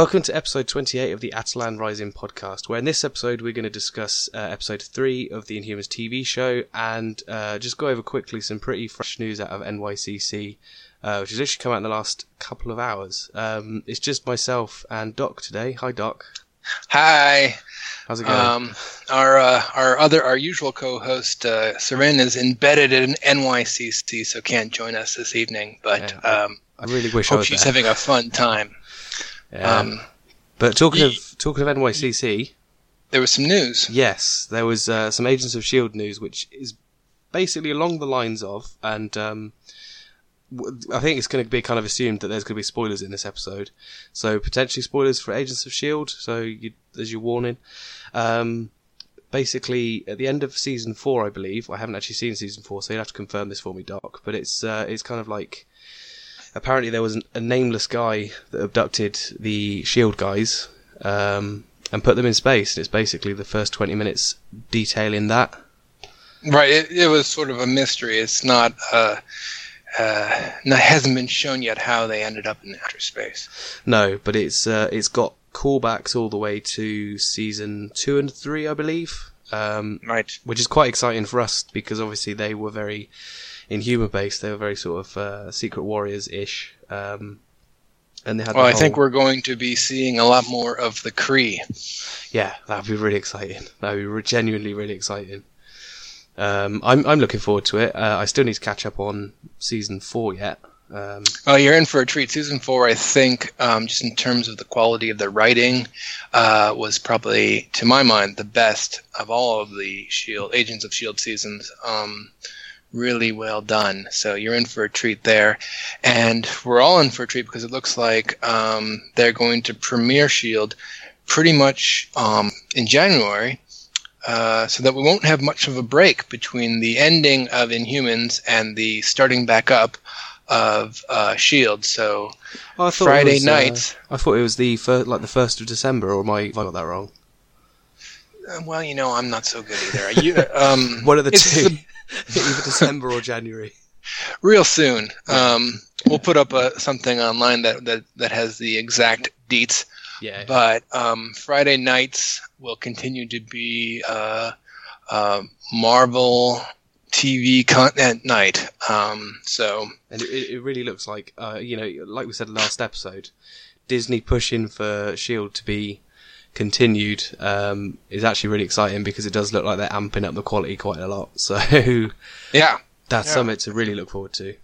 Welcome to episode 28 of the Attilan Rising podcast, where in this episode we're going to discuss uh, episode 3 of the Inhumans TV show and uh, just go over quickly some pretty fresh news out of NYCC, uh, which has actually come out in the last couple of hours. Um, it's just myself and Doc today. Hi, Doc. Hi. How's it going? Um, our uh, our other our usual co-host uh, Seren is embedded in NYCC, so can't join us this evening. But Yeah, um, I really wish I hope was she's there. having a fun time. Yeah. Um, but talking of talking of NYCC, there was some news. Yes, there was uh, some Agents of Shield news, which is basically along the lines of, and um, I think it's going to be kind of assumed that there's going to be spoilers in this episode. So potentially spoilers for Agents of Shield. So you, there's your warning. Um, basically, at the end of season four, I believe I haven't actually seen season four, so you'll have to confirm this for me, Doc. But it's uh, it's kind of like apparently there was an, a nameless guy that abducted the Shield guys um, and put them in space. And it's basically the first twenty minutes detailing that. Right. It, it was sort of a mystery. It's not. Uh, uh, it hasn't been shown yet how they ended up in outer space. No, but it's uh, it's got callbacks all the way to season two and three, I believe. Um, Right. which is quite exciting for us because obviously they were very inhuman based. They were very sort of uh, secret warriors ish. Um, and they had. Well, the I think we're going to be seeing a lot more of the Kree. Yeah, that'd be really exciting. That'd be genuinely really exciting. Um, I'm I'm looking forward to it. Uh, I still need to catch up on season four yet. Um, Oh, you're in for a treat. Season four, I think, um, just in terms of the quality of the writing, uh, was probably, to my mind, the best of all of the Shield Agents of Shield seasons. Um, really well done. So you're in for a treat there, and we're all in for a treat because it looks like um, they're going to premiere Shield pretty much um, in January. Uh, so that we won't have much of a break between the ending of Inhumans and the starting back up of uh, Shield. So oh, Friday was, uh, night. I thought it was the fir- like the first of December, or am I, I got that wrong? uh, well, you know, I'm not so good either. You, um, One of the two, the- either December or January. real soon. Um, we'll put up a, something online that, that that has the exact deets. Yeah, But um, Friday nights will continue to be uh, uh, Marvel TV content night. Um, so and it, it really looks like uh, you know, like we said last episode, Disney pushing for Shield to be continued um, is actually really exciting because it does look like they're amping up the quality quite a lot. So yeah, that's Yeah. something to really look forward to.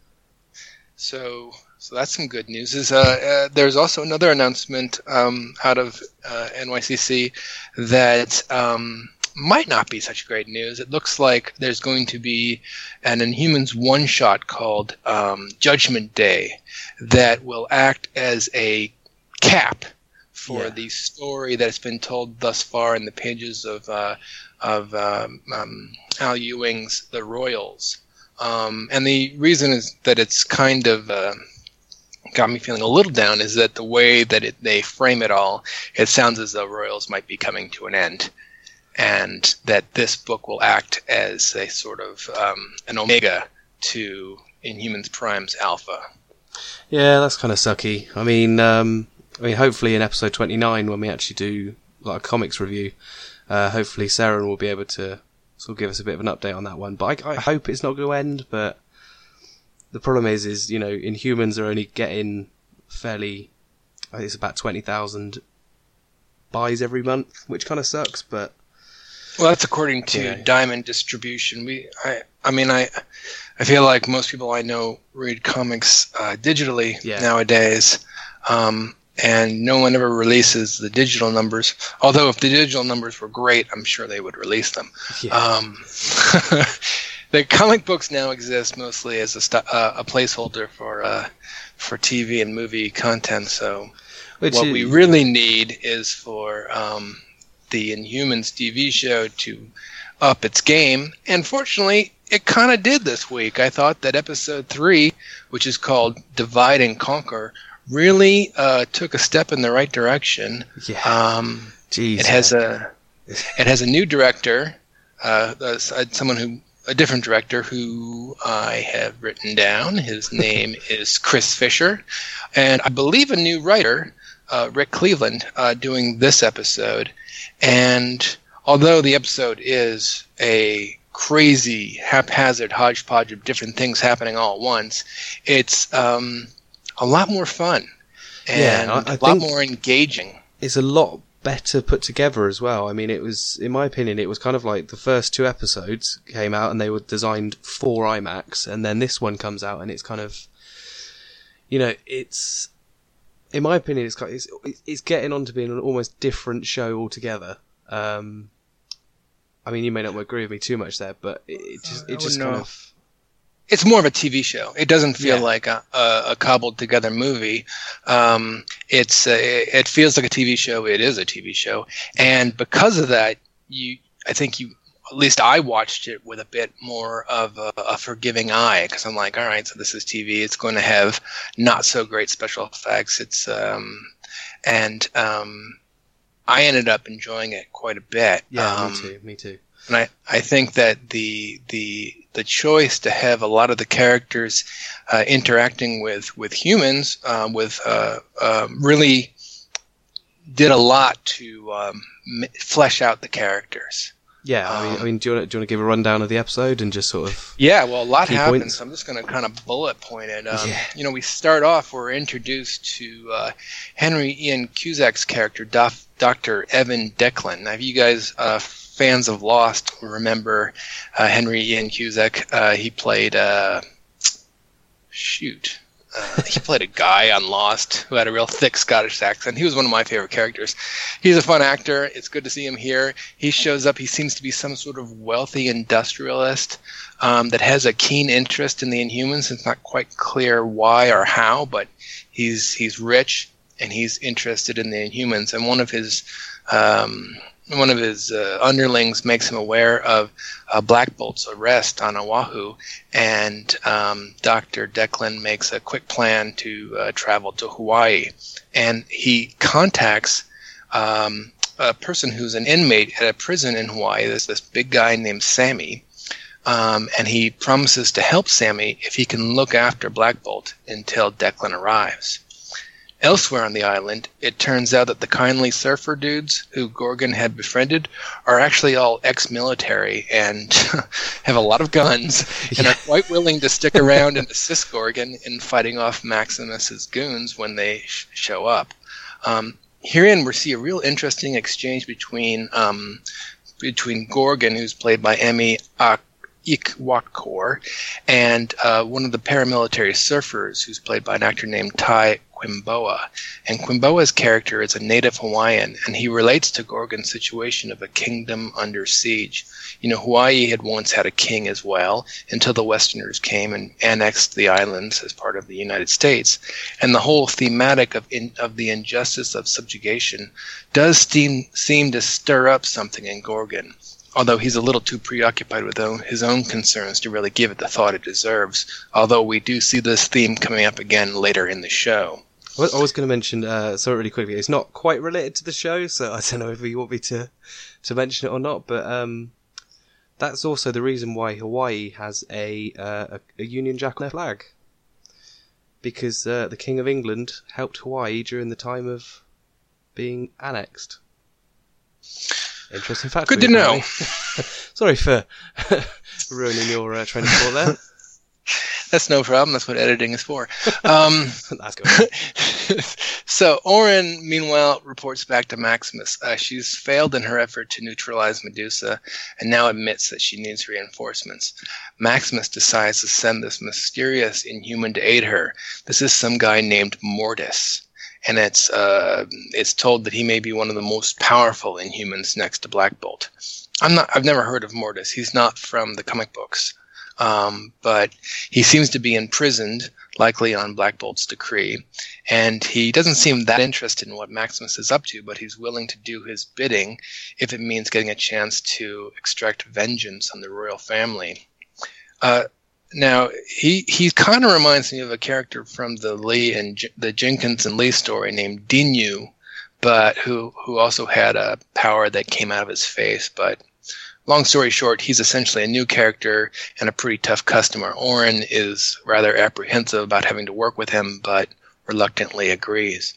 So, so that's some good news. Is uh, uh, there's also another announcement um, out of uh, NYCC that um, might not be such great news. It looks like there's going to be an Inhumans one shot called um, Judgment Day that will act as a cap for Yeah. the story that's been told thus far in the pages of uh, of um, um, Al Ewing's The Royals. Um, and the reason is that it's kind of uh, got me feeling a little down is that the way that it, they frame it all, it sounds as though Royals might be coming to an end, and that this book will act as a sort of um, an omega to Inhumans Prime's Alpha. Yeah, that's kind of sucky. I mean, um, I mean, hopefully in episode twenty nine when we actually do like a comics review, uh, hopefully Sarah will be able to sort of give us a bit of an update on that one. But I, I hope it's not going to end. But the problem is, is you know, Inhumans are only getting fairly. I think it's about twenty thousand buys every month, which kind of sucks. But Well, that's according to. Diamond Distribution. We, I, I mean, I, I feel like most people I know read comics uh, digitally Yeah. nowadays, um, and no one ever releases the digital numbers. Although, if the digital numbers were great, I'm sure they would release them. yeah, Um, the comic books now exist mostly as a, stu- uh, a placeholder for uh, for TV and movie content. So which what is, we really need is for um, the Inhumans TV show to up its game. And fortunately, it kind of did this week. I thought that episode three, which is called Divide and Conquer, really uh, took a step in the right direction. yeah, Um, jeez, it has a it has a new director, uh, uh, someone who a different director who I have written down. His name is Chris Fisher, and I believe a new writer, uh, Rick Cleveland uh, doing this episode, and although the episode is a crazy, haphazard hodgepodge of different things happening all at once, it's um, a lot more fun and Yeah, I- I a lot more engaging. it's a lot better put together as well. I mean, it was, in my opinion, it was kind of like the first two episodes came out and they were designed for IMAX, and then this one comes out and it's kind of, you know, it's, in my opinion, it's kind it's, it's getting on to being an almost different show altogether. Um, I mean, you may not agree with me too much there, but it, it just it just wouldn't kind of, It's more of a TV show. It doesn't feel Yeah. like a, a, a cobbled together movie. Um, it's uh, it feels like a TV show. It is a TV show, and because of that, you I think you at least I watched it with a bit more of a, a forgiving eye because I'm like, all right, so this is TV. It's going to have not so great special effects. It's um, and um, I ended up enjoying it quite a bit. yeah, Um, me too, me too. and I, I think that the the the choice to have a lot of the characters uh, interacting with with humans uh, with um really did a lot to um, flesh out the characters. Yeah, I mean, um, I mean, do you want to, do you want to give a rundown of the episode and just sort of, Yeah, well, a lot happens. points. I'm just going to kind of bullet point it. Um, Yeah. You know, we start off. We're introduced to uh, Henry Ian Cusick's character, Dof, Dr. Evan Declan. Now, if you guys uh, fans of Lost remember uh, Henry Ian Cusick, uh, he played uh, shoot. Uh, he played a guy on Lost who had a real thick Scottish accent. He was one of my favorite characters. He's a fun actor. It's good to see him here. He shows up. He seems to be some sort of wealthy industrialist um, that has a keen interest in the Inhumans. It's not quite clear why or how, but he's he's rich and he's interested in the Inhumans. And one of his um, one of his uh, underlings makes him aware of uh, Black Bolt's arrest on Oahu, and um, Doctor Declan makes a quick plan to uh, travel to Hawaii, and he contacts. Um, a person who's an inmate at a prison in Hawaii. There's this big guy named Sammy, um, and he promises to help Sammy if he can look after Black Bolt until Declan arrives. Elsewhere on the island, it turns out that the kindly surfer dudes who Gorgon had befriended are actually all ex-military and have a lot of guns and are quite willing to stick around and assist Gorgon in fighting off Maximus's goons when they sh- show up. Um, herein, we see a real interesting exchange between um, between Gorgon, who's played by Emmy Ak- Ikwuakor, and uh, one of the paramilitary surfers, who's played by an actor named Ty Quimboa. And Quimboa's character is a native Hawaiian, and he relates to Gorgon's situation of a kingdom under siege. You know, Hawaii had once had a king as well, until the Westerners came and annexed the islands as part of the United States. And the whole thematic of in, of the injustice of subjugation does seem seem to stir up something in Gorgon although he's a little too preoccupied with his own concerns to really give it the thought it deserves. Although we do see this theme coming up again later in the show. I was going to mention, uh, sorry, really quickly. It's not quite related to the show, so I don't know if you want me to to mention it or not. But um, that's also the reason why Hawaii has a uh, a, a Union Jack on their flag, because uh, the King of England helped Hawaii during the time of being annexed. Interesting fact. Good to you, know. sorry for ruining your uh, training thought there. That's no problem. That's what editing is for. Um, That's good. so Auran, meanwhile, reports back to Maximus. Uh, she's failed in her effort to neutralize Medusa, and now admits that she needs reinforcements. Maximus decides to send this mysterious inhuman to aid her. This is some guy named Mordis, and it's uh, it's told that he may be one of the most powerful Inhumans next to Black Bolt. I'm not. I've never heard of Mordis. He's not from the comic books. Um, but he seems to be imprisoned, likely on Black Bolt's decree, and he doesn't seem that interested in what Maximus is up to, but he's willing to do his bidding if it means getting a chance to extract vengeance on the royal family. Uh, now he he kind of reminds me of a character from the Lee and J- the Jenkins and Lee story named Dinu, but who who also had a power that came out of his face, but long story short, he's essentially a new character and a pretty tough customer. Auran is rather apprehensive about having to work with him, but reluctantly agrees.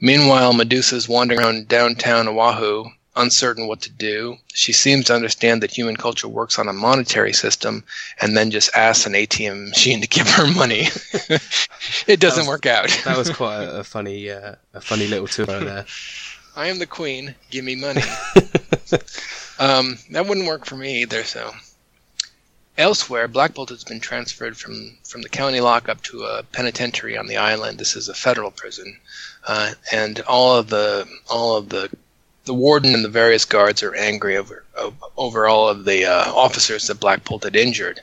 Meanwhile, Medusa's wandering around downtown Oahu, uncertain what to do. She seems to understand that human culture works on a monetary system and then just asks an ATM machine to give her money. it doesn't was- work out. That was quite a, a funny, uh, a funny little tour there. I am the queen. Give me money. um, that wouldn't work for me either. So, elsewhere, Black Bolt has been transferred from from the county lockup to a penitentiary on the island. This is a federal prison, uh, and all of the all of the the warden and the various guards are angry over over all of the uh, officers that Black Bolt had injured,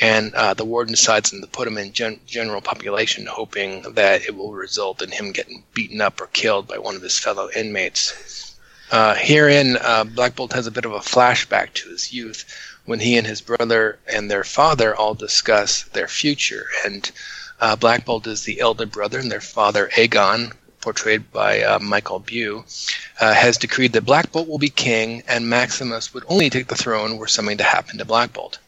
and uh, the warden decides to put him in gen- general population, hoping that it will result in him getting beaten up or killed by one of his fellow inmates. Uh, herein, uh, Black Bolt has a bit of a flashback to his youth when he and his brother and their father all discuss their future. And uh, Black Bolt is the elder brother, and their father, Agon, portrayed by uh, Michael Buie, uh, has decreed that Black Bolt will be king, and Maximus would only take the throne were something to happen to Black Bolt.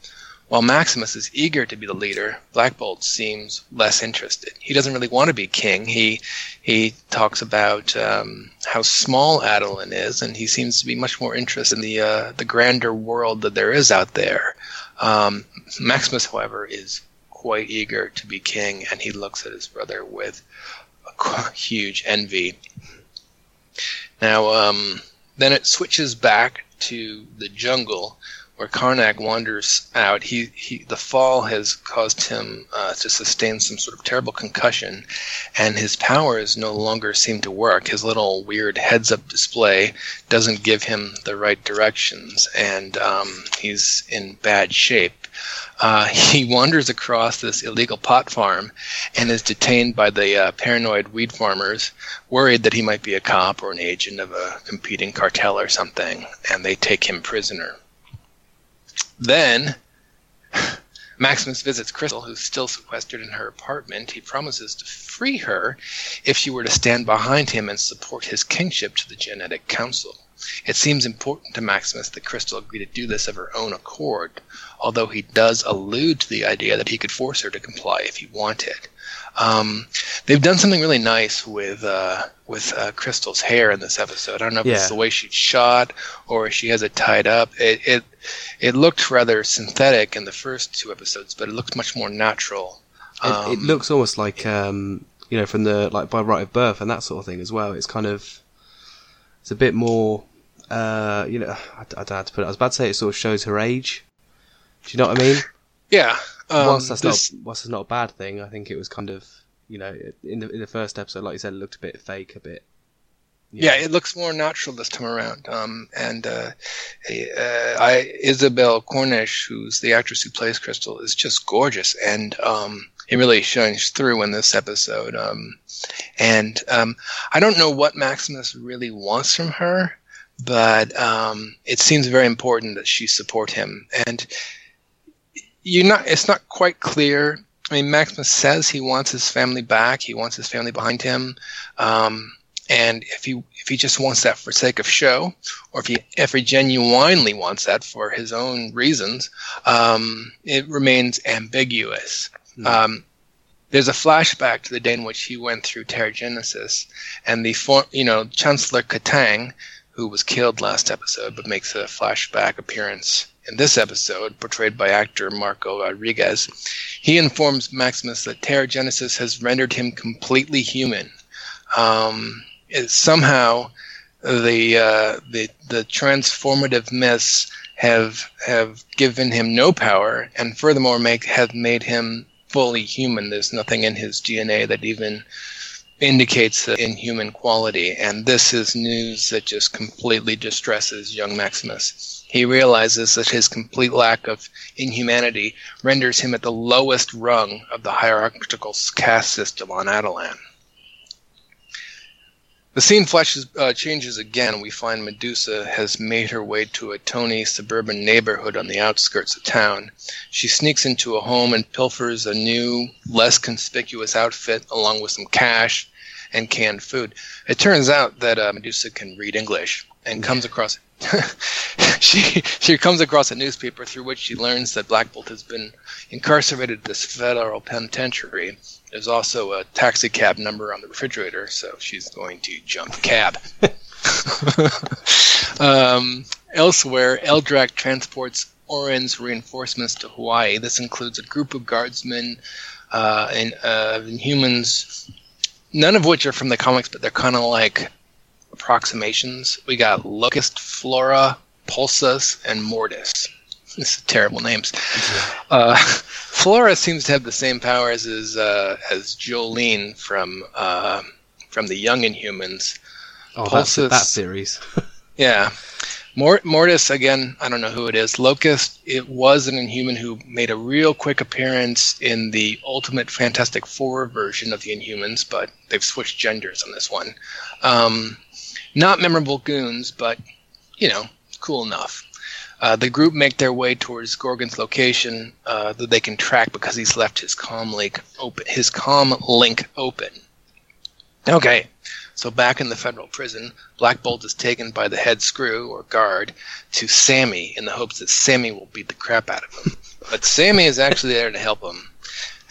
While Maximus is eager to be the leader, Black Bolt seems less interested. He doesn't really want to be king. He he talks about um, how small Attilan is, and he seems to be much more interested in the uh, the grander world that there is out there. Um, Maximus, however, is quite eager to be king, and he looks at his brother with huge envy. Now, um, then it switches back to the jungle where Karnak wanders out. He, he the fall has caused him uh, to sustain some sort of terrible concussion, and his powers no longer seem to work. His little weird heads-up display doesn't give him the right directions, and um, he's in bad shape. Uh, he wanders across this illegal pot farm and is detained by the uh, paranoid weed farmers, worried that he might be a cop or an agent of a competing cartel or something, and they take him prisoner. Then Maximus visits Crystal, who's still sequestered in her apartment. He promises to free her if she were to stand behind him and support his kingship to the Genetic Council. It seems important to Maximus that Crystal agree to do this of her own accord, although he does allude to the idea that he could force her to comply if he wanted. Um, they've done something really nice with uh, with uh, Crystal's hair in this episode. I don't know if Yeah. it's the way she's shot or if she has it tied up. It, it it looked rather synthetic in the first two episodes, but it looked much more natural. It, it Um, looks almost like um, you know from the like by right of birth and that sort of thing as well. It's kind of it's a bit more uh, you know I, I don't know how to put it. I was about to say it sort of shows her age. Do you know what I mean? yeah. Um, whilst that's this- not whilst it's not a bad thing, I think it was kind of you know in the in the first episode, like you said, it looked a bit fake, a bit. Yeah, know. it looks more natural this time around. Um, and uh, uh, I, Isabel Cornish, who's the actress who plays Crystal, is just gorgeous, and um, it really shines through in this episode. Um, and um, I don't know what Maximus really wants from her, but um, it seems very important that she support him. And you're not. It's not quite clear. I mean, Maximus says he wants his family back. He wants his family behind him. Um, and if he if he just wants that for sake of show, or if he if he genuinely wants that for his own reasons, um, it remains ambiguous. Hmm. Um, there's a flashback to the day in which he went through Terrigenesis, and the for, you know Chancellor Katang, who was killed last episode, but makes a flashback appearance in this episode, portrayed by actor Marco Rodriguez. He informs Maximus that Terrigenesis has rendered him completely human. Um, somehow, the uh, the the transformative mists have have given him no power, and furthermore, make have made him fully human. There's nothing in his DNA that even indicates the inhuman quality, and this is news that just completely distresses young Maximus. He realizes that his complete lack of inhumanity renders him at the lowest rung of the hierarchical caste system on Attilan. The scene flashes, uh, changes again. We find Medusa has made her way to a Tony suburban neighborhood on the outskirts of town. She sneaks into a home and pilfers a new, less conspicuous outfit along with some cash and canned food. It turns out that uh, Medusa can read English, and comes across she she comes across a newspaper through which she learns that Black Bolt has been incarcerated at this federal penitentiary. There's also a taxi cab number on the refrigerator, so she's going to jump cab. um, elsewhere, Eldrak transports Auran's reinforcements to Hawaii. This includes a group of guardsmen uh, and uh, humans, none of which are from the comics, but they're kind of like approximations. We got Locust, Flora, Pulsus, and Mordis. This is terrible names. Uh, Flora seems to have the same powers as uh, as Jolene from uh, from the Young Inhumans. Oh, that's that series. yeah. Mort- Mordis, again, I don't know who it is. Locust, it was an Inhuman who made a real quick appearance in the Ultimate Fantastic Four version of the Inhumans, but they've switched genders on this one. Um, not memorable goons, but, you know, cool enough. Uh, the group make their way towards Gorgon's location uh, that they can track because he's left his com link open. His com link open. Okay, so back in the federal prison, Black Bolt is taken by the head screw or guard to Sammy in the hopes that Sammy will beat the crap out of him. But Sammy is actually there to help him.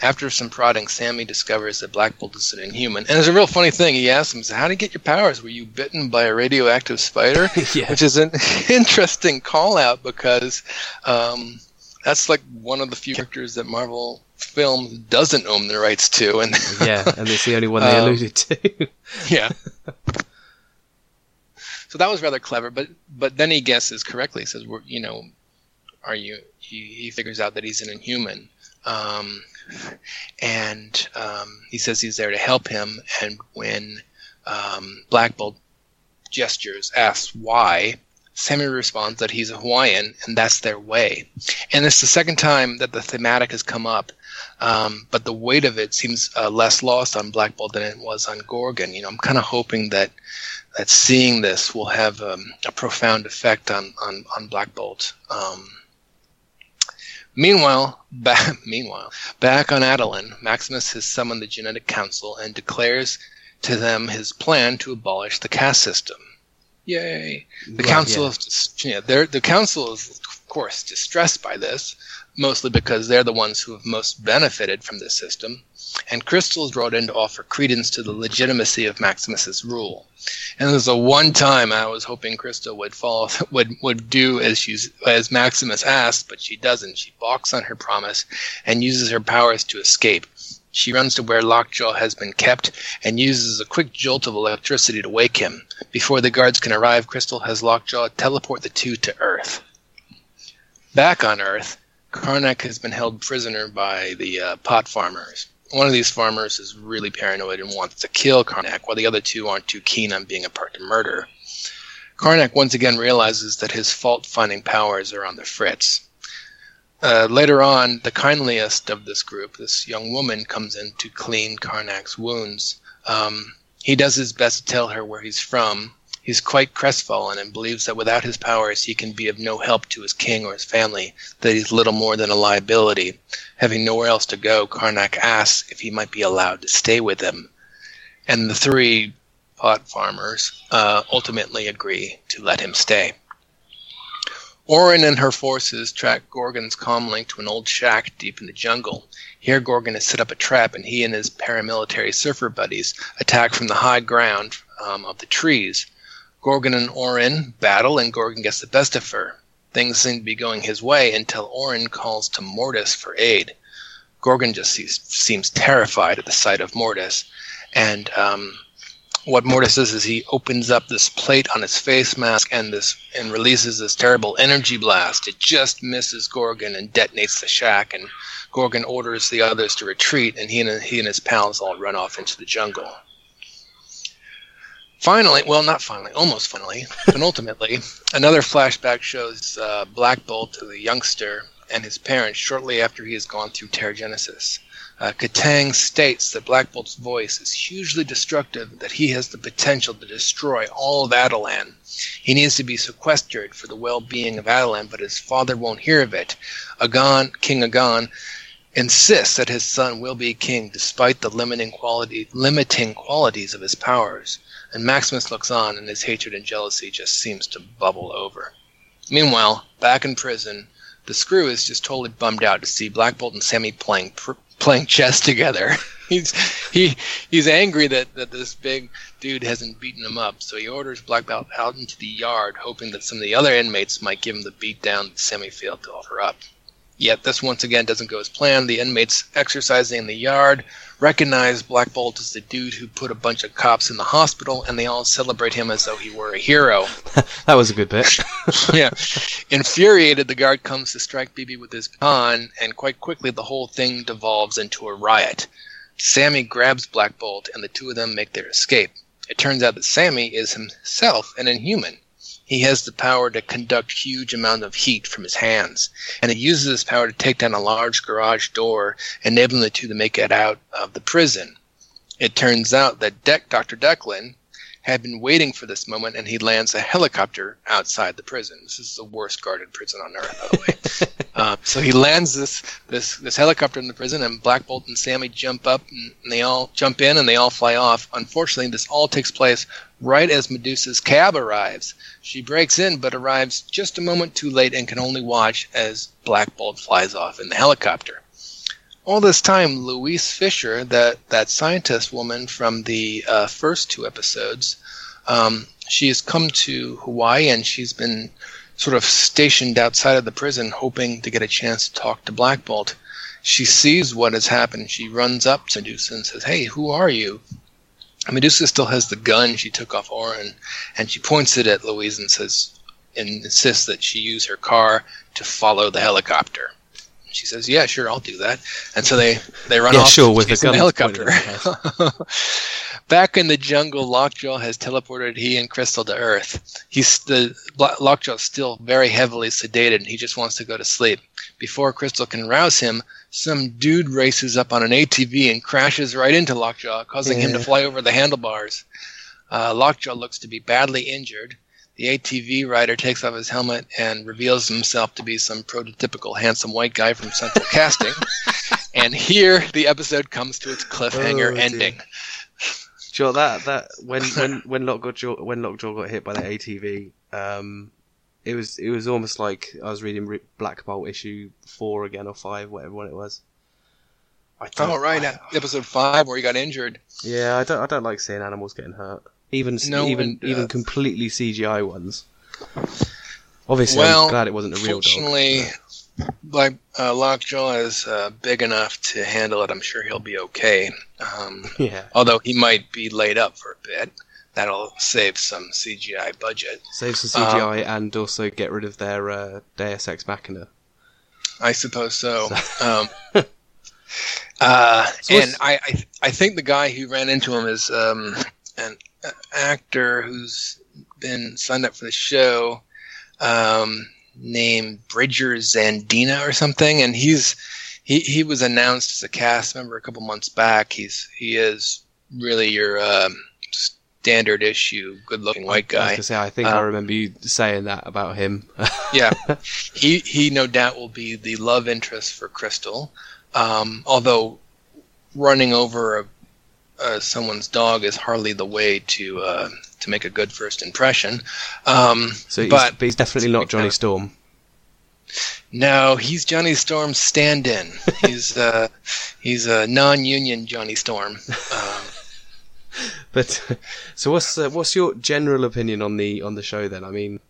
After some prodding, Sammy discovers that Black Bolt is an inhuman. And there's a real funny thing. He asks him, so How did you get your powers? Were you bitten by a radioactive spider? yeah. Which is an interesting call out because um, that's like one of the few characters that Marvel Films doesn't own the rights to. And yeah, and it's the only one they um, alluded to. yeah. So that was rather clever, but but then he guesses correctly. He says, "We're you know, are you?" He, he figures out that he's an inhuman, um, and um, he says he's there to help him. And when um, Black Bolt gestures, asks why, Sammy responds that he's a Hawaiian and that's their way. And it's the second time that the thematic has come up, um, but the weight of it seems uh, less lost on Black Bolt than it was on Gorgon. You know, I'm kind of hoping that that seeing this will have um, a profound effect on on, on Black Bolt. Um, meanwhile, back meanwhile, back on Attilan, Maximus has summoned the Genetic Council and declares to them his plan to abolish the caste system. Yay! The right, council, yeah. is, yeah, the council is of course distressed by this, mostly because they're the ones who have most benefited from this system. And Crystal is brought in to offer credence to the legitimacy of Maximus's rule. And there's a one time I was hoping Crystal would follow, would would do as she's as Maximus asked, but she doesn't. She balks on her promise and uses her powers to escape. She runs to where Lockjaw has been kept and uses a quick jolt of electricity to wake him. Before the guards can arrive, Crystal has Lockjaw teleport the two to Earth. Back on Earth, Karnak has been held prisoner by the uh, pot farmers. One of these farmers is really paranoid and wants to kill Karnak, while the other two aren't too keen on being a part to murder. Karnak once again realizes that his fault finding powers are on the fritz. Uh, later on, the kindliest of this group, this young woman, comes in to clean Karnak's wounds. Um, he does his best to tell her where he's from. He's quite crestfallen and believes that without his powers he can be of no help to his king or his family, that he's little more than a liability. Having nowhere else to go, Karnak asks if he might be allowed to stay with him. And the three pot farmers uh, ultimately agree to let him stay. Auran and her forces track Gorgon's comlink to an old shack deep in the jungle. Here, Gorgon has set up a trap, and he and his paramilitary surfer buddies attack from the high ground um, of the trees. Gorgon and Auran battle, and Gorgon gets the best of her. Things seem to be going his way until Auran calls to Mordis for aid. Gorgon just sees, seems terrified at the sight of Mordis, and um, what Mordis does is he opens up this plate on his face mask and this and releases this terrible energy blast. It just misses Gorgon and detonates the shack, and Gorgon orders the others to retreat, and he and he and his pals all run off into the jungle. Finally, well, not finally, almost finally, penultimately, another flashback shows uh, Black Bolt, to the youngster, and his parents shortly after he has gone through Terrigenesis. Uh, Katang states that Black Bolt's voice is hugely destructive, that he has the potential to destroy all of Attilan. He needs to be sequestered for the well being of Attilan, but his father won't hear of it. Agon, King Agon, insists that his son will be king despite the limiting quality limiting qualities of his powers. And Maximus looks on, and his hatred and jealousy just seems to bubble over. Meanwhile, back in prison, the screw is just totally bummed out to see Black Bolt and Sammy playing pr- playing chess together. he's he he's angry that, that this big dude hasn't beaten him up, so he orders Black Bolt out into the yard, hoping that some of the other inmates might give him the beat down that Sammy failed to offer up. Yet this once again doesn't go as planned. The inmates exercising in the yard recognize Black Bolt as the dude who put a bunch of cops in the hospital, and they all celebrate him as though he were a hero. that was a good bit. yeah. Infuriated, the guard comes to strike BB with his baton, and quite quickly the whole thing devolves into a riot. Sammy grabs Black Bolt, and the two of them make their escape. It turns out that Sammy is himself an inhuman. He has the power to conduct huge amounts of heat from his hands, and he uses this power to take down a large garage door, enabling the two to make it out of the prison. It turns out that De- Dr. Declan had been waiting for this moment, and he lands a helicopter outside the prison. This is the worst guarded prison on earth, by the way. uh, so he lands this this this helicopter in the prison, and Black Bolt and Sammy jump up, and they all jump in, and they all fly off. Unfortunately, this all takes place right as Medusa's cab arrives. She breaks in, but arrives just a moment too late, and can only watch as Black Bolt flies off in the helicopter all this time, Louise Fisher, that, that scientist woman from the uh, first two episodes, um, she has come to Hawaii and she's been sort of stationed outside of the prison, hoping to get a chance to talk to Black Bolt. She sees what has happened. She runs up to Medusa and says, "Hey, who are you?" Medusa still has the gun she took off Auran, and she points it at Louise and says, and insists that she use her car to follow the helicopter. She says, "Yeah, sure, I'll do that." And so they they run Yeah, off sure, with the helicopter. Back in the jungle, Lockjaw has teleported he and Crystal to Earth. He's the Lockjaw's still very heavily sedated, and he just wants to go to sleep. Before Crystal can rouse him, some dude races up on an ATV and crashes right into Lockjaw, causing him to fly over the handlebars. Uh, Lockjaw looks to be badly injured. The ATV rider takes off his helmet and reveals himself to be some prototypical handsome white guy from Central Casting. And here the episode comes to its cliffhanger Oh, dear. ending. Sure, that that when when when Lockjaw when Lockjaw got hit by the ATV, um, it was it was almost like I was reading Black Bolt issue four again or five, whatever one it was. I don't- Oh, right, I- episode five where he got injured. yeah, I don't I don't like seeing animals getting hurt, even No even even completely CGI ones. Obviously, Well, I'm glad it wasn't a real dog. Fortunately, like uh, Lockjaw is uh, big enough to handle it. I'm sure he'll be okay. Um, Yeah, although he might be laid up for a bit. That'll save some CGI budget. save some CGI and also get rid of their uh, Deus Ex Machina. I suppose so. um, uh, So and I, I, I think the guy who ran into him is um, an actor who's been signed up for the show, um, named Bridger Zadina or something, and he's he, he was announced as a cast member a couple months back. He's he is really your um, standard issue, good looking white guy. gonna say, I think I Uh, remember you saying that about him. yeah, he he no doubt will be the love interest for Crystal. Um, although running over a, uh, someone's dog is hardly the way to uh, to make a good first impression. Um, So, he's, but he's definitely not Johnny Storm. no, he's Johnny Storm's stand-in. He's uh, he's a non-union Johnny Storm. Um, But so, what's uh, what's your general opinion on the on the show then? I mean,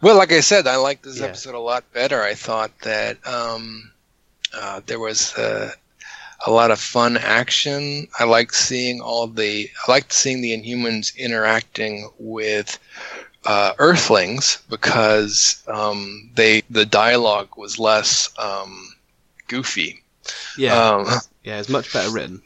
Well, like I said, I liked this Yeah. episode a lot better. I thought that um, uh, there was uh, a lot of fun action. I liked seeing all the. I liked seeing the Inhumans interacting with uh, Earthlings because um, they the dialogue was less um, goofy. yeah, Um, yeah, it's much better written.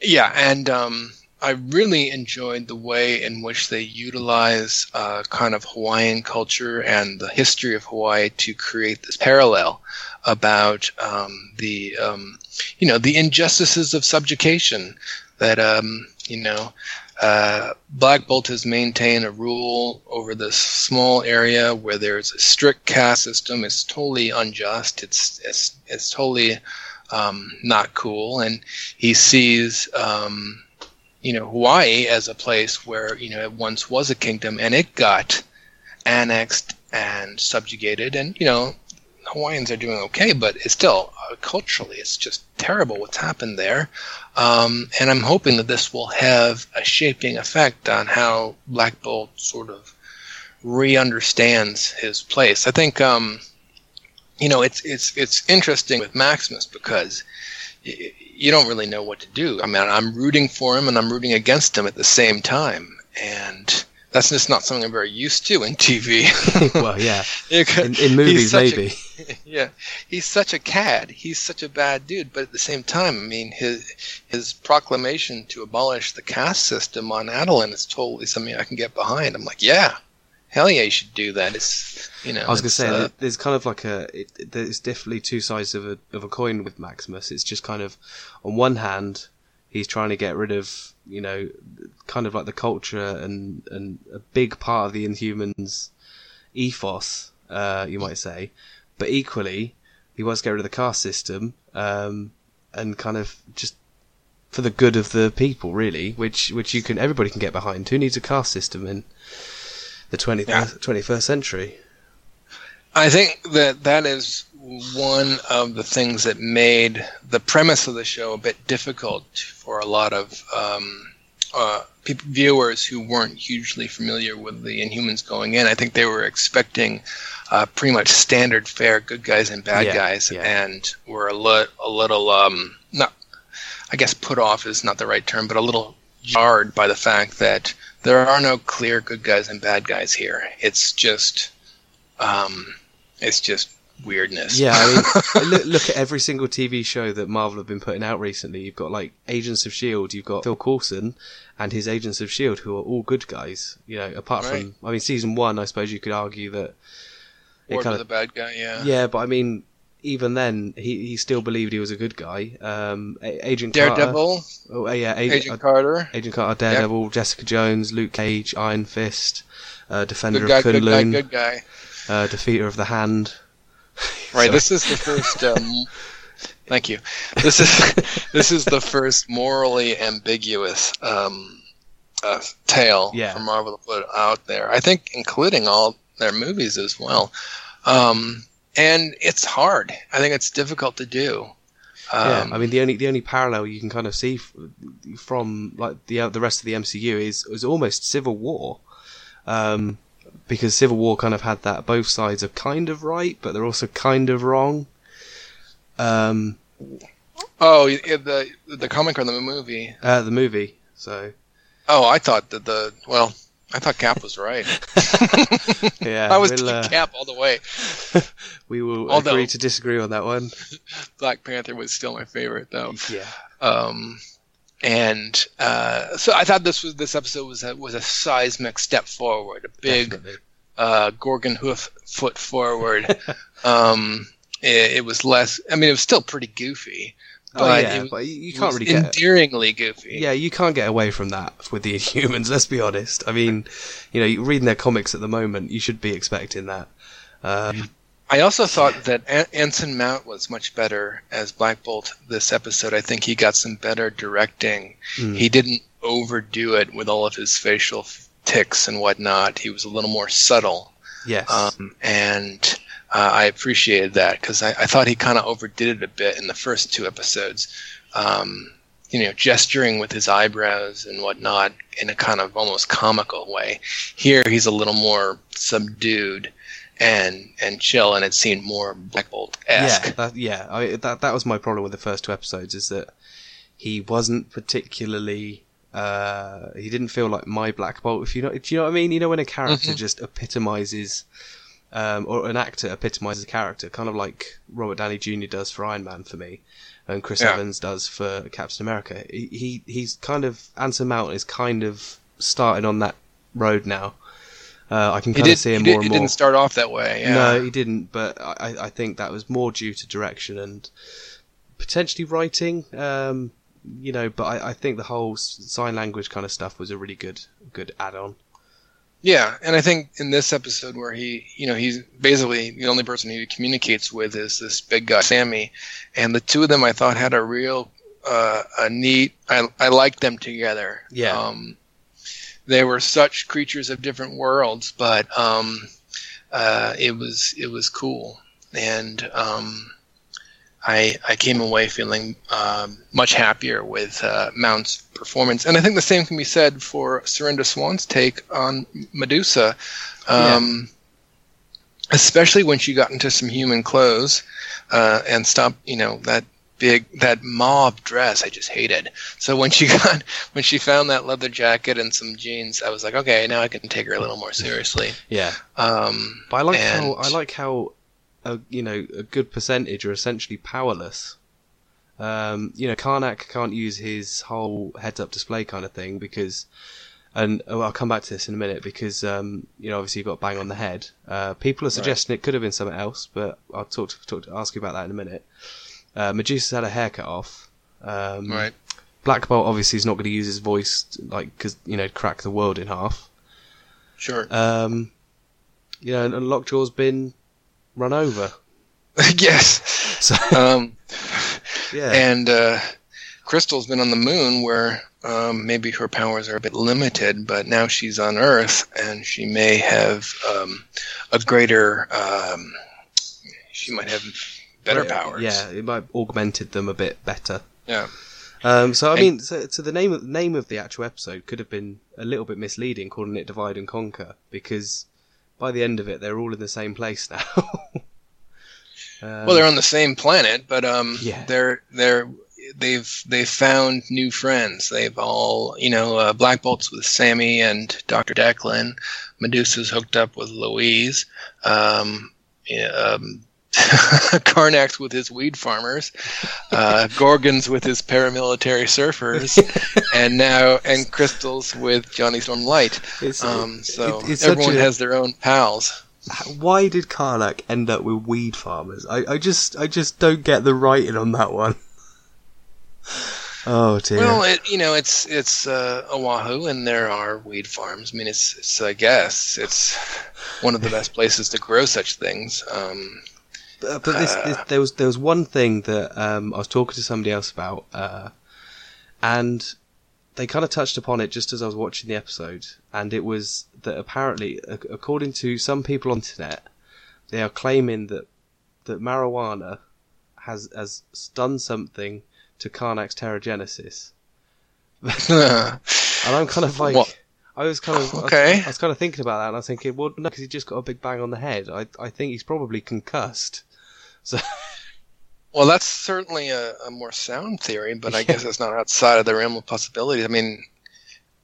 Yeah, and um, I really enjoyed the way in which they utilize uh, kind of Hawaiian culture and the history of Hawaii to create this parallel about um, the um, you know the injustices of subjugation that um, you know. Uh, Black Bolt has maintained a rule over this small area where there's a strict caste system. It's totally unjust. It's it's it's totally um, not cool, and he sees um, you know Hawaii as a place where you know it once was a kingdom and it got annexed and subjugated, and you know Hawaiians are doing okay, but it's still uh, culturally it's just terrible what's happened there. Um, and I'm hoping that this will have a shaping effect on how Black Bolt sort of re-understands his place. I think um, you know it's it's it's interesting with Maximus because you don't really know what to do. I mean, I'm rooting for him and I'm rooting against him at the same time, and that's just not something I'm very used to in TV. well, yeah, in, in movies maybe. A, yeah, he's such a cad. He's such a bad dude. But at the same time, I mean, his his proclamation to abolish the caste system on Attilan is totally something I can get behind. I'm like, yeah, hell yeah, you should do that. It's you know. I was gonna say uh, there's kind of like a it, there's definitely two sides of a of a coin with Maximus. It's just kind of on one hand he's trying to get rid of you know kind of like the culture and and a big part of the Inhumans ethos, uh, you might say, but equally he wants to get rid of the caste system um, and kind of just for the good of the people, really, which which you can everybody can get behind. Who needs a caste system in the 20th, yeah. 21st century? I think that that is one of the things that made the premise of the show a bit difficult for a lot of um, uh, people, viewers who weren't hugely familiar with the Inhumans going in. I think they were expecting uh, pretty much standard fare, good guys and bad yeah, guys, yeah. and were a, li- a little um, not. I guess put off is not the right term, but a little jarred by the fact that there are no clear good guys and bad guys here. It's just, um, it's just weirdness. Yeah, I mean, look, look, at every single TV show that Marvel have been putting out recently. You've got like Agents of Shield. You've got Phil Coulson and his Agents of Shield, who are all good guys. You know, apart right. from I mean, season one, I suppose you could argue that it kind of the bad guy. Yeah. Yeah, but I mean, even then, he, he still believed he was a good guy. Um, Agent Daredevil. Carter, oh yeah, Agent, Agent uh, Carter. Agent Carter, Daredevil, yep. Jessica Jones, Luke Cage, Iron Fist, uh, Defender good guy, of Kunlun, good guy, good guy. Uh, Defeater of the Hand. Right. this is the first. Um, thank you. This is this is the first morally ambiguous um, uh, tale yeah. for Marvel to put out there. I think, including all their movies as well. Um, and it's hard. I think it's difficult to do. yeah, I mean the only the only parallel you can kind of see from like the uh, the rest of the MCU is is almost Civil War. Um, because Civil War kind of had that both sides are kind of right, but they're also kind of wrong. Um, oh, the the comic or the movie? Uh, the movie. So. Oh, I thought that the well, I thought Cap was right. yeah, I was we'll, uh, Cap all the way. we will Although, agree to disagree on that one. Black Panther was still my favorite, though. Yeah. Um, and uh, so I thought this was this episode was a, was a seismic step forward, a big uh, Gorgon hoof foot forward. um, it, it, was less. I mean, it was still pretty goofy. Oh, but, oh, yeah, but you can't really get endearingly goofy. Yeah, you can't get away from that with the Inhumans. Let's be honest. I mean, you know, reading their comics at the moment, you should be expecting that. Um, I also thought that Anson Mount was much better as Black Bolt this episode. I think he got some better directing. Mm. He didn't overdo it with all of his facial ticks and whatnot. He was a little more subtle. Yes. Um, and uh, I appreciated that because I, I, thought he kind of overdid it a bit in the first two episodes. Um, you know, gesturing with his eyebrows and whatnot in a kind of almost comical way. Here, he's a little more subdued and and chill, and it seemed more Black Bolt esque. Yeah, that, yeah. I, that that was my problem with the first two episodes is that he wasn't particularly. Uh, he didn't feel like my Black Bolt. If you know, do you know what I mean? You know when a character mm-hmm. just epitomizes, um, or an actor epitomizes a character, kind of like Robert Downey Jr. does for Iron Man for me, and Chris yeah. Evans does for Captain America. He, he he's kind of Anson Mount is kind of starting on that road now uh, I can kind of see him more and more. He didn't start off that way. Yeah. No, he didn't. But I, I think that was more due to direction and potentially writing. Um, you know, but I, I think the whole sign language kind of stuff was a really good good add-on. Yeah, and I think in this episode where he, you know, he's basically the only person he communicates with is this big guy Sammy, and the two of them I thought had a real, uh, a neat. I I liked them together. Yeah. Um, they were such creatures of different worlds, but um, uh, it was it was cool, and um, I I came away feeling um, much happier with uh, Mount's performance, and I think the same can be said for Serinda Swan's take on Medusa, um, especially when she got into some human clothes uh, and stopped, you know, that big that mob dress I just hated. So when she got when she found that leather jacket and some jeans, I was like, okay, now I can take her a little more seriously. Yeah. Um, But I like and- how I like how a you know a good percentage are essentially powerless. Um, you know, Karnak can't use his whole heads-up display kind of thing because, and oh, I'll come back to this in a minute because um, you know obviously you got bang on the head. Uh, people are suggesting it could have been something else, but I'll talk to, talk to ask you about that in a minute. Uh, Medusa's had a haircut off. Um, right. Black Bolt obviously is not going to use his voice like because you know crack the world in half. Sure. Um, you know, and Lockjaw's been run over. yes. So Um, yeah, and uh, Crystal's been on the moon where um, maybe her powers are a bit limited, but now she's on Earth and she may have um, a greater. Um, she might have better Yeah, powers. Yeah, it might have augmented them a bit better. Yeah. Um, so I And- mean, so, so the name of name of the actual episode could have been a little bit misleading, calling it "Divide and Conquer," because by the end of it, they're all in the same place now. um, Well, they're on the same planet, but um, Yeah. they're they're they've they've found new friends. They've all you know uh, Black Bolt's with Sammy and Doctor Declan. Medusa's hooked up with Louise. Um, yeah, um, Karnak's with his weed farmers. Uh, Gorgon's with his paramilitary surfers, and now and Crystal's with Johnny Storm Light. it's, Um, so it- everyone a- has their own pals. why did Karnak end up with weed farmers? I, I just I just don't get the writing on that one. Oh dear. Well, it, you know, it's it's uh, Oahu, and there are weed farms. I mean, it's, it's I guess it's one of the best places to grow such things. Um, Uh, but this, this, there was there was one thing that um, I was talking to somebody else about, uh, and they kind of touched upon it just as I was watching the episode, and it was that apparently, according to some people on the internet, they are claiming that that marijuana has has done something to Karnak's Terrigenesis, and I'm kind of like. What? I was kind of I was- Okay. I was kind of thinking about that, and I was thinking, well, no, because he just got a big bang on the head. I I think he's probably concussed. So well, that's certainly a, a more sound theory, but I guess it's not outside of the realm of possibilities. I mean,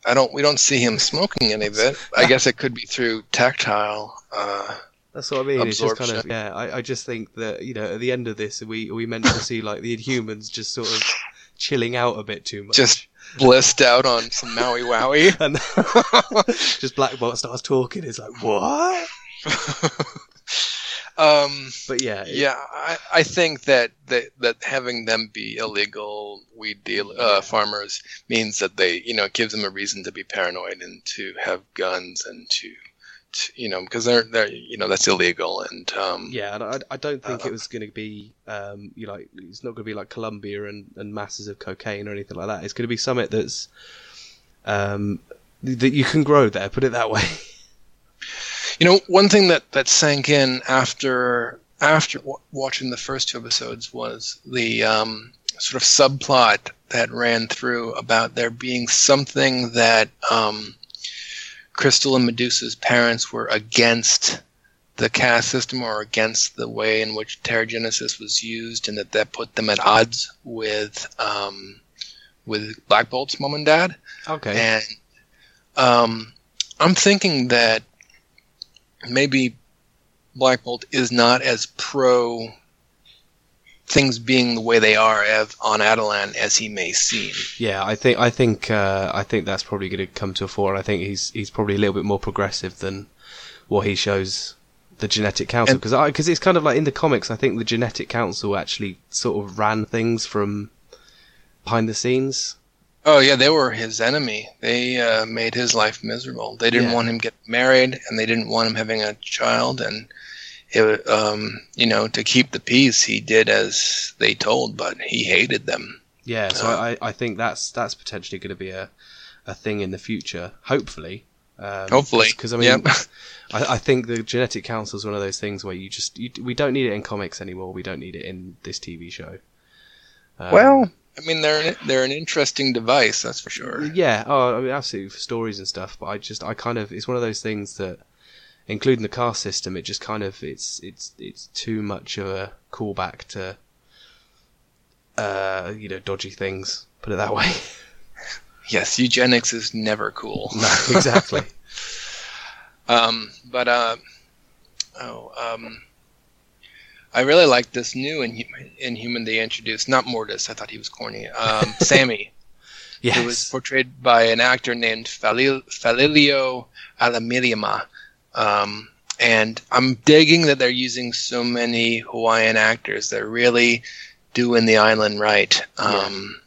I don't we don't see him smoking any of it. I guess it could be through tactile. Uh, that's what I mean. It's just kind of yeah. I, I just think that you know at the end of this, we we meant to see like the Inhumans just sort of chilling out a bit too much. just blissed out on some Maui Wowie. and just Black Bolt starts talking. It's like what? Um, But yeah, it- Yeah, I, I think that, that that having them be illegal weed deal uh, farmers means that they you know it gives them a reason to be paranoid and to have guns and to, to you know because they're they're you know that's illegal and um, Yeah, and I, I don't think Uh, it was going to be, um, you know, it's not going to be like Colombia and, and masses of cocaine or anything like that. It's going to be something that's, um, that you can grow there. Put it that way. You know, one thing that, that sank in after after w- watching the first two episodes was the um, sort of subplot that ran through about there being something that um, Crystal and Medusa's parents were against the caste system or against the way in which Terrigenesis was used, and that that put them at odds with um, with Black Bolt's mom and dad. Okay. And um, I'm thinking that maybe Black Bolt is not as pro things being the way they are as, on Attilan as he may seem. Yeah, I think I think uh, I think that's probably going to come to a fore. I think he's he's probably a little bit more progressive than what he shows the genetic council because because it's kind of like in the comics. I think the genetic council actually sort of ran things from behind the scenes, Oh yeah, they were his enemy. They uh, made his life miserable. They didn't Yeah. want him get married, and they didn't want him having a child. And it, um, you know, to keep the peace, he did as they told, but he hated them. Yeah, so Uh, I, I think that's that's potentially going to be a, a thing in the future. Hopefully, um, Hopefully, because I mean, Yep. I, I think the genetic council is one of those things where you just you, we don't need it in comics anymore. We don't need it in this TV show. Um, well, I mean, they're an, they're an interesting device, that's for sure. yeah, oh, I mean, absolutely for stories and stuff. But I just I kind of it's one of those things that, including the caste system, it just kind of it's it's it's too much of a callback to, uh, you know, dodgy things. Put it that way. Yes, eugenics is never cool. no, exactly. Um, but uh, oh, um, I really like this new Inhuman, Inhuman they introduced. Not Mordis, I thought he was corny. Um, Sammy, Yes. who was portrayed by an actor named Falil- Falilio Alamilima. Um, and I'm digging that they're using so many Hawaiian actors. They're really doing the island right. Um,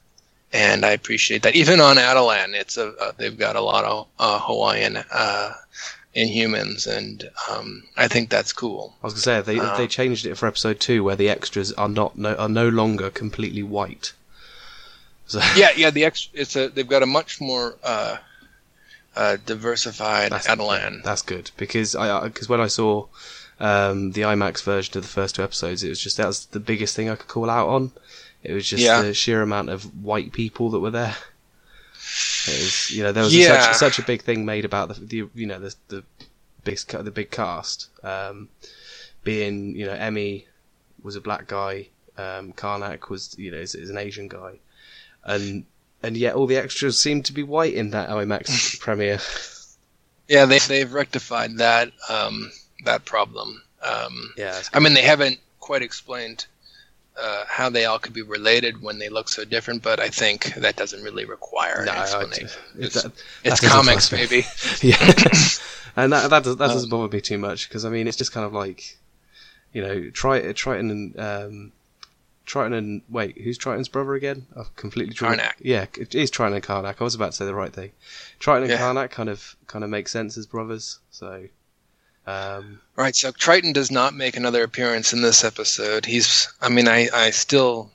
And I appreciate that. Even on Attilan, it's a uh, they've got a lot of uh, Hawaiian uh, Inhumans, and um, I think that's cool. I was gonna say they Uh, they changed it for episode two where the extras are not no, are no longer completely white. So Yeah, yeah. The ex- it's a they've got a much more uh, uh, diversified That's- Attilan. that's good because I because when I saw um, the IMAX version of the first two episodes, it was just that was the biggest thing I could call out on. It was just Yeah. the sheer amount of white people that were there. Was you know there was Yeah. such such a big thing made about the, the you know the the big the big cast um, being you know Eme was a black guy, um, Karnak was you know is, is an Asian guy, and and yet all the extras seemed to be white in that IMAX premiere. Yeah, they they've rectified that um, that problem. Um, Yeah, I mean, they haven't quite explained uh, how they all could be related when they look so different, but I think that doesn't really require an No, I- explanation. it- It's, it's that comics, maybe. yeah, and that that, does, that doesn't bother me too much because I mean it's just kind of like, you know, Tri- Triton and um, Triton and wait, who's Triton's brother again? I've completely drawn. Karnak. Yeah, it is Triton and Karnak. I was about to say the right thing. Triton and Yeah. Karnak kind of kind of make sense as brothers. So, um, Right, so Triton does not make another appearance in this episode. He's, I mean, I, I still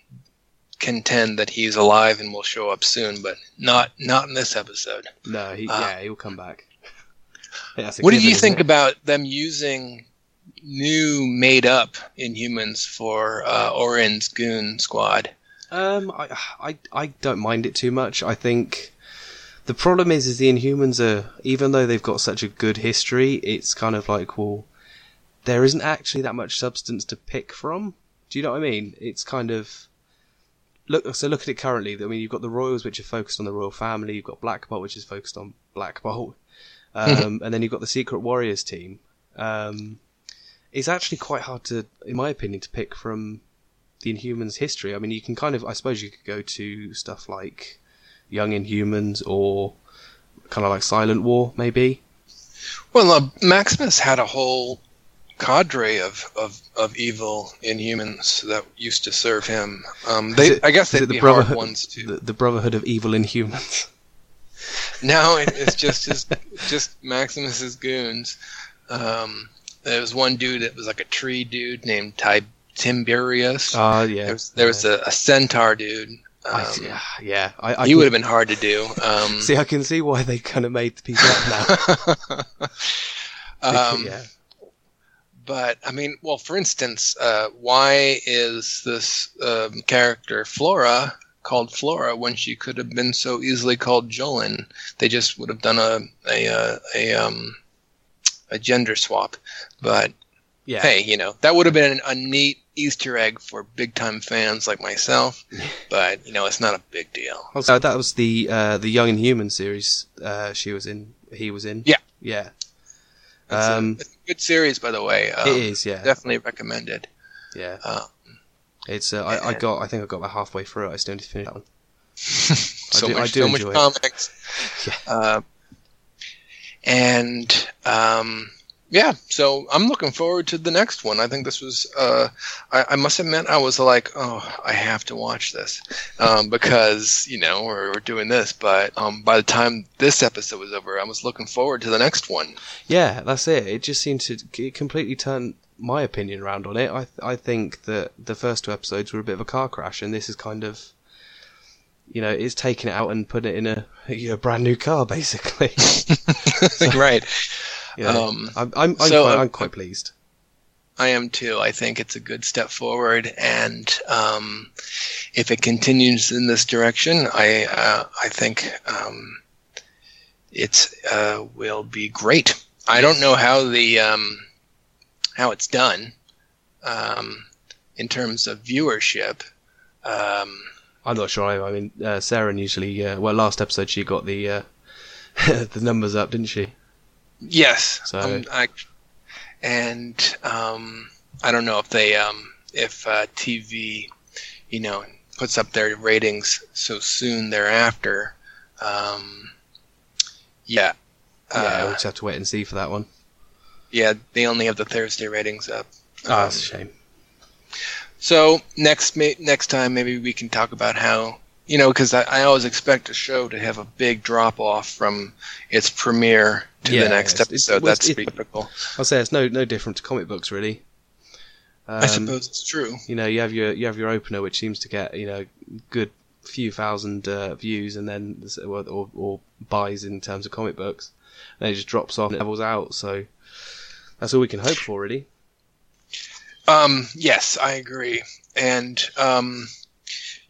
contend that he's alive and will show up soon, but not not in this episode. no, he Uh, yeah he'll come back. What do you think it? about them using new made up Inhumans for uh, Auran's goon squad? Um, I, I, I don't mind it too much. I think the problem is, is the Inhumans are, even though they've got such a good history, it's kind of like, well, there isn't actually that much substance to pick from. Do you know what I mean? It's kind of look. So look at it currently. I mean, you've got the Royals, which are focused on the royal family. You've got Black Bolt, which is focused on Black Bolt, um, and then you've got the Secret Warriors team. Um, it's actually quite hard to, in my opinion, to pick from the Inhumans history. I mean, you can kind of, I suppose, you could go to stuff like Young Inhumans or kind of like Silent War, maybe. Well, uh, Maximus had a whole cadre of, of, of evil Inhumans that used to serve him. Um, they, it- I guess they'd the be hard Brotherhood, ones to. the, the Brotherhood of Evil Inhumans? No, it, it's just his, just Maximus's goons. Um, there was one dude that was like a tree dude named Ty- Tiberius. Ah, yeah. there was, there was a, a centaur dude. Um, I, yeah, yeah. I, I he can- would have been hard to do. Um, See, I can see why they kind of made the piece up now. um, yeah. But I mean, well, for instance, uh, why is this um, character Flora called Flora when she could have been so easily called Jolin? They just would have done a a a, a um a gender swap. But Yeah. hey, you know that would have been a neat Easter egg for big time fans like myself. but you know, it's not a big deal. Also, that was the uh, the Young Inhuman series. Uh, she was in. He was in. Yeah. Yeah. It's, a- Um, it's a good series, by the way. Um, it is. Yeah. definitely recommended. Yeah. Uh, It's. Uh, I, I got. I think I got about halfway through it. I still need to finish that one. so do- I much, do so much enjoy it. comics. Yeah. Uh, and um, yeah, so I'm looking forward to the next one. I think this was, uh, I, I must admit, I was like, oh, I have to watch this um, because, you know, we're, we're doing this. But um, by the time this episode was over, I was looking forward to the next one. Yeah, that's it. It just seemed to it completely turn my opinion around on it. I I think that the first two episodes were a bit of a car crash, and this is kind of, you know, it's taking it out and putting it in a, a brand new car, basically. right. Yeah, Um, I'm I'm, I'm, so, quite, uh, I'm quite pleased. I am too. I think it's a good step forward, and um, if it continues in this direction, I uh, I think um, it uh, will be great. I don't know how the um, how it's done um, in terms of viewership. Um, I'm not sure. I, I mean, uh, Sarah usually, uh, well, last episode she got the uh, the numbers up, didn't she? Yes, So- um, I, and um, I don't know if they um, if uh, TV, you know, puts up their ratings so soon thereafter. Um, yeah, yeah, uh, we'll just have to wait and see for that one. yeah, they only have the Thursday ratings up. Ah, that's a shame. So next ma- next time maybe we can talk about how you know because I, I always expect a show to have a big drop off from its premiere to Yeah, the next it's- it's- episode. well, That's it's- typical. I'll say it's no no different to comic books, really. Um, I suppose it's true. you know you have your you have your opener which seems to get you know good few thousand uh, views and then or, or, or buys in terms of comic books and it just drops off and levels out so that's all we can hope for really Um, yes, I agree. And, um,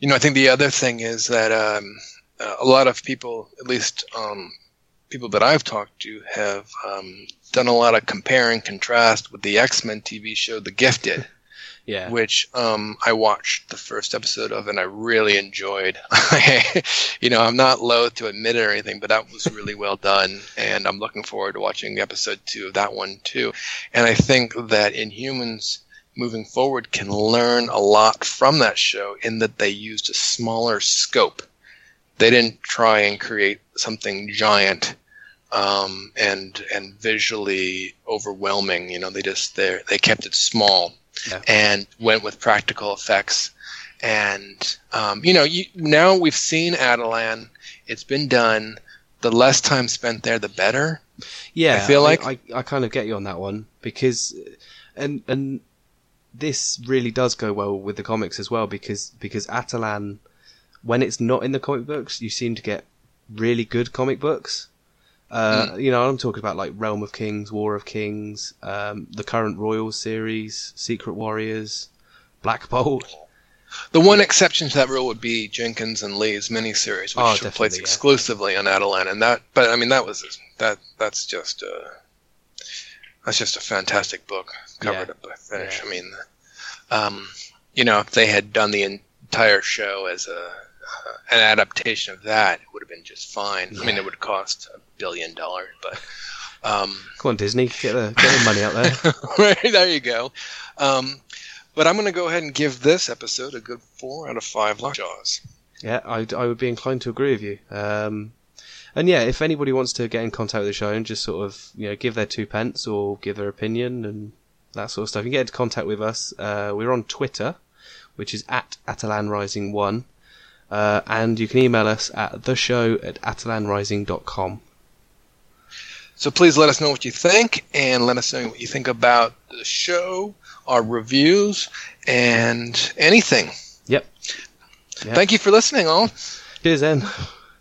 you know, I think the other thing is that um, a lot of people, at least um, people that I've talked to, have um, done a lot of compare and contrast with the X Men TV show, The Gifted, yeah which um, I watched the first episode of and I really enjoyed. you know, I'm not loath to admit it or anything, but that was really well done. And I'm looking forward to watching episode two of that one too. And I think that Inhumans moving forward can learn a lot from that show in that they used a smaller scope. They didn't try and create something giant um, and and visually overwhelming. You know, they just they they kept it small Yeah. and went with practical effects. And um, you know, you, now we've seen Attilan. It's been done. The less time spent there, the better. yeah I feel like- I, I kind of get you on that one because and and this really does go well with the comics as well because because Attilan when it's not in the comic books you seem to get really good comic books uh, you know, I'm talking about like Realm of Kings, War of Kings, um, the current Royals series, Secret Warriors, Black Bolt. The one exception to that rule would be Jenkins and Lee's miniseries, which Oh, took place yeah. exclusively on Attilan, and that. But I mean, that was that. That's just uh, that's just a fantastic book, cover Yeah. to finish. Yeah. I mean, um, you know, if they had done the entire show as a uh, an adaptation of that, it would have been just fine. I mean, it would cost a billion dollars, but. Um, Come on, Disney, get the get the money out there. there you go. Um, but I'm going to go ahead and give this episode a good four out of five lockjaws. Yeah, I, I would be inclined to agree with you. Um, and yeah, if anybody wants to get in contact with the show and just sort of you know give their two pence or give their opinion and that sort of stuff, you can get into contact with us. Uh, we're on Twitter, which is at AttilanRising1, uh, and you can email us at the show at attilanrising.com. So please let us know what you think, and let us know what you think about the show, our reviews, and anything. Yep. Yeah. Thank you for listening, all. Cheers, then.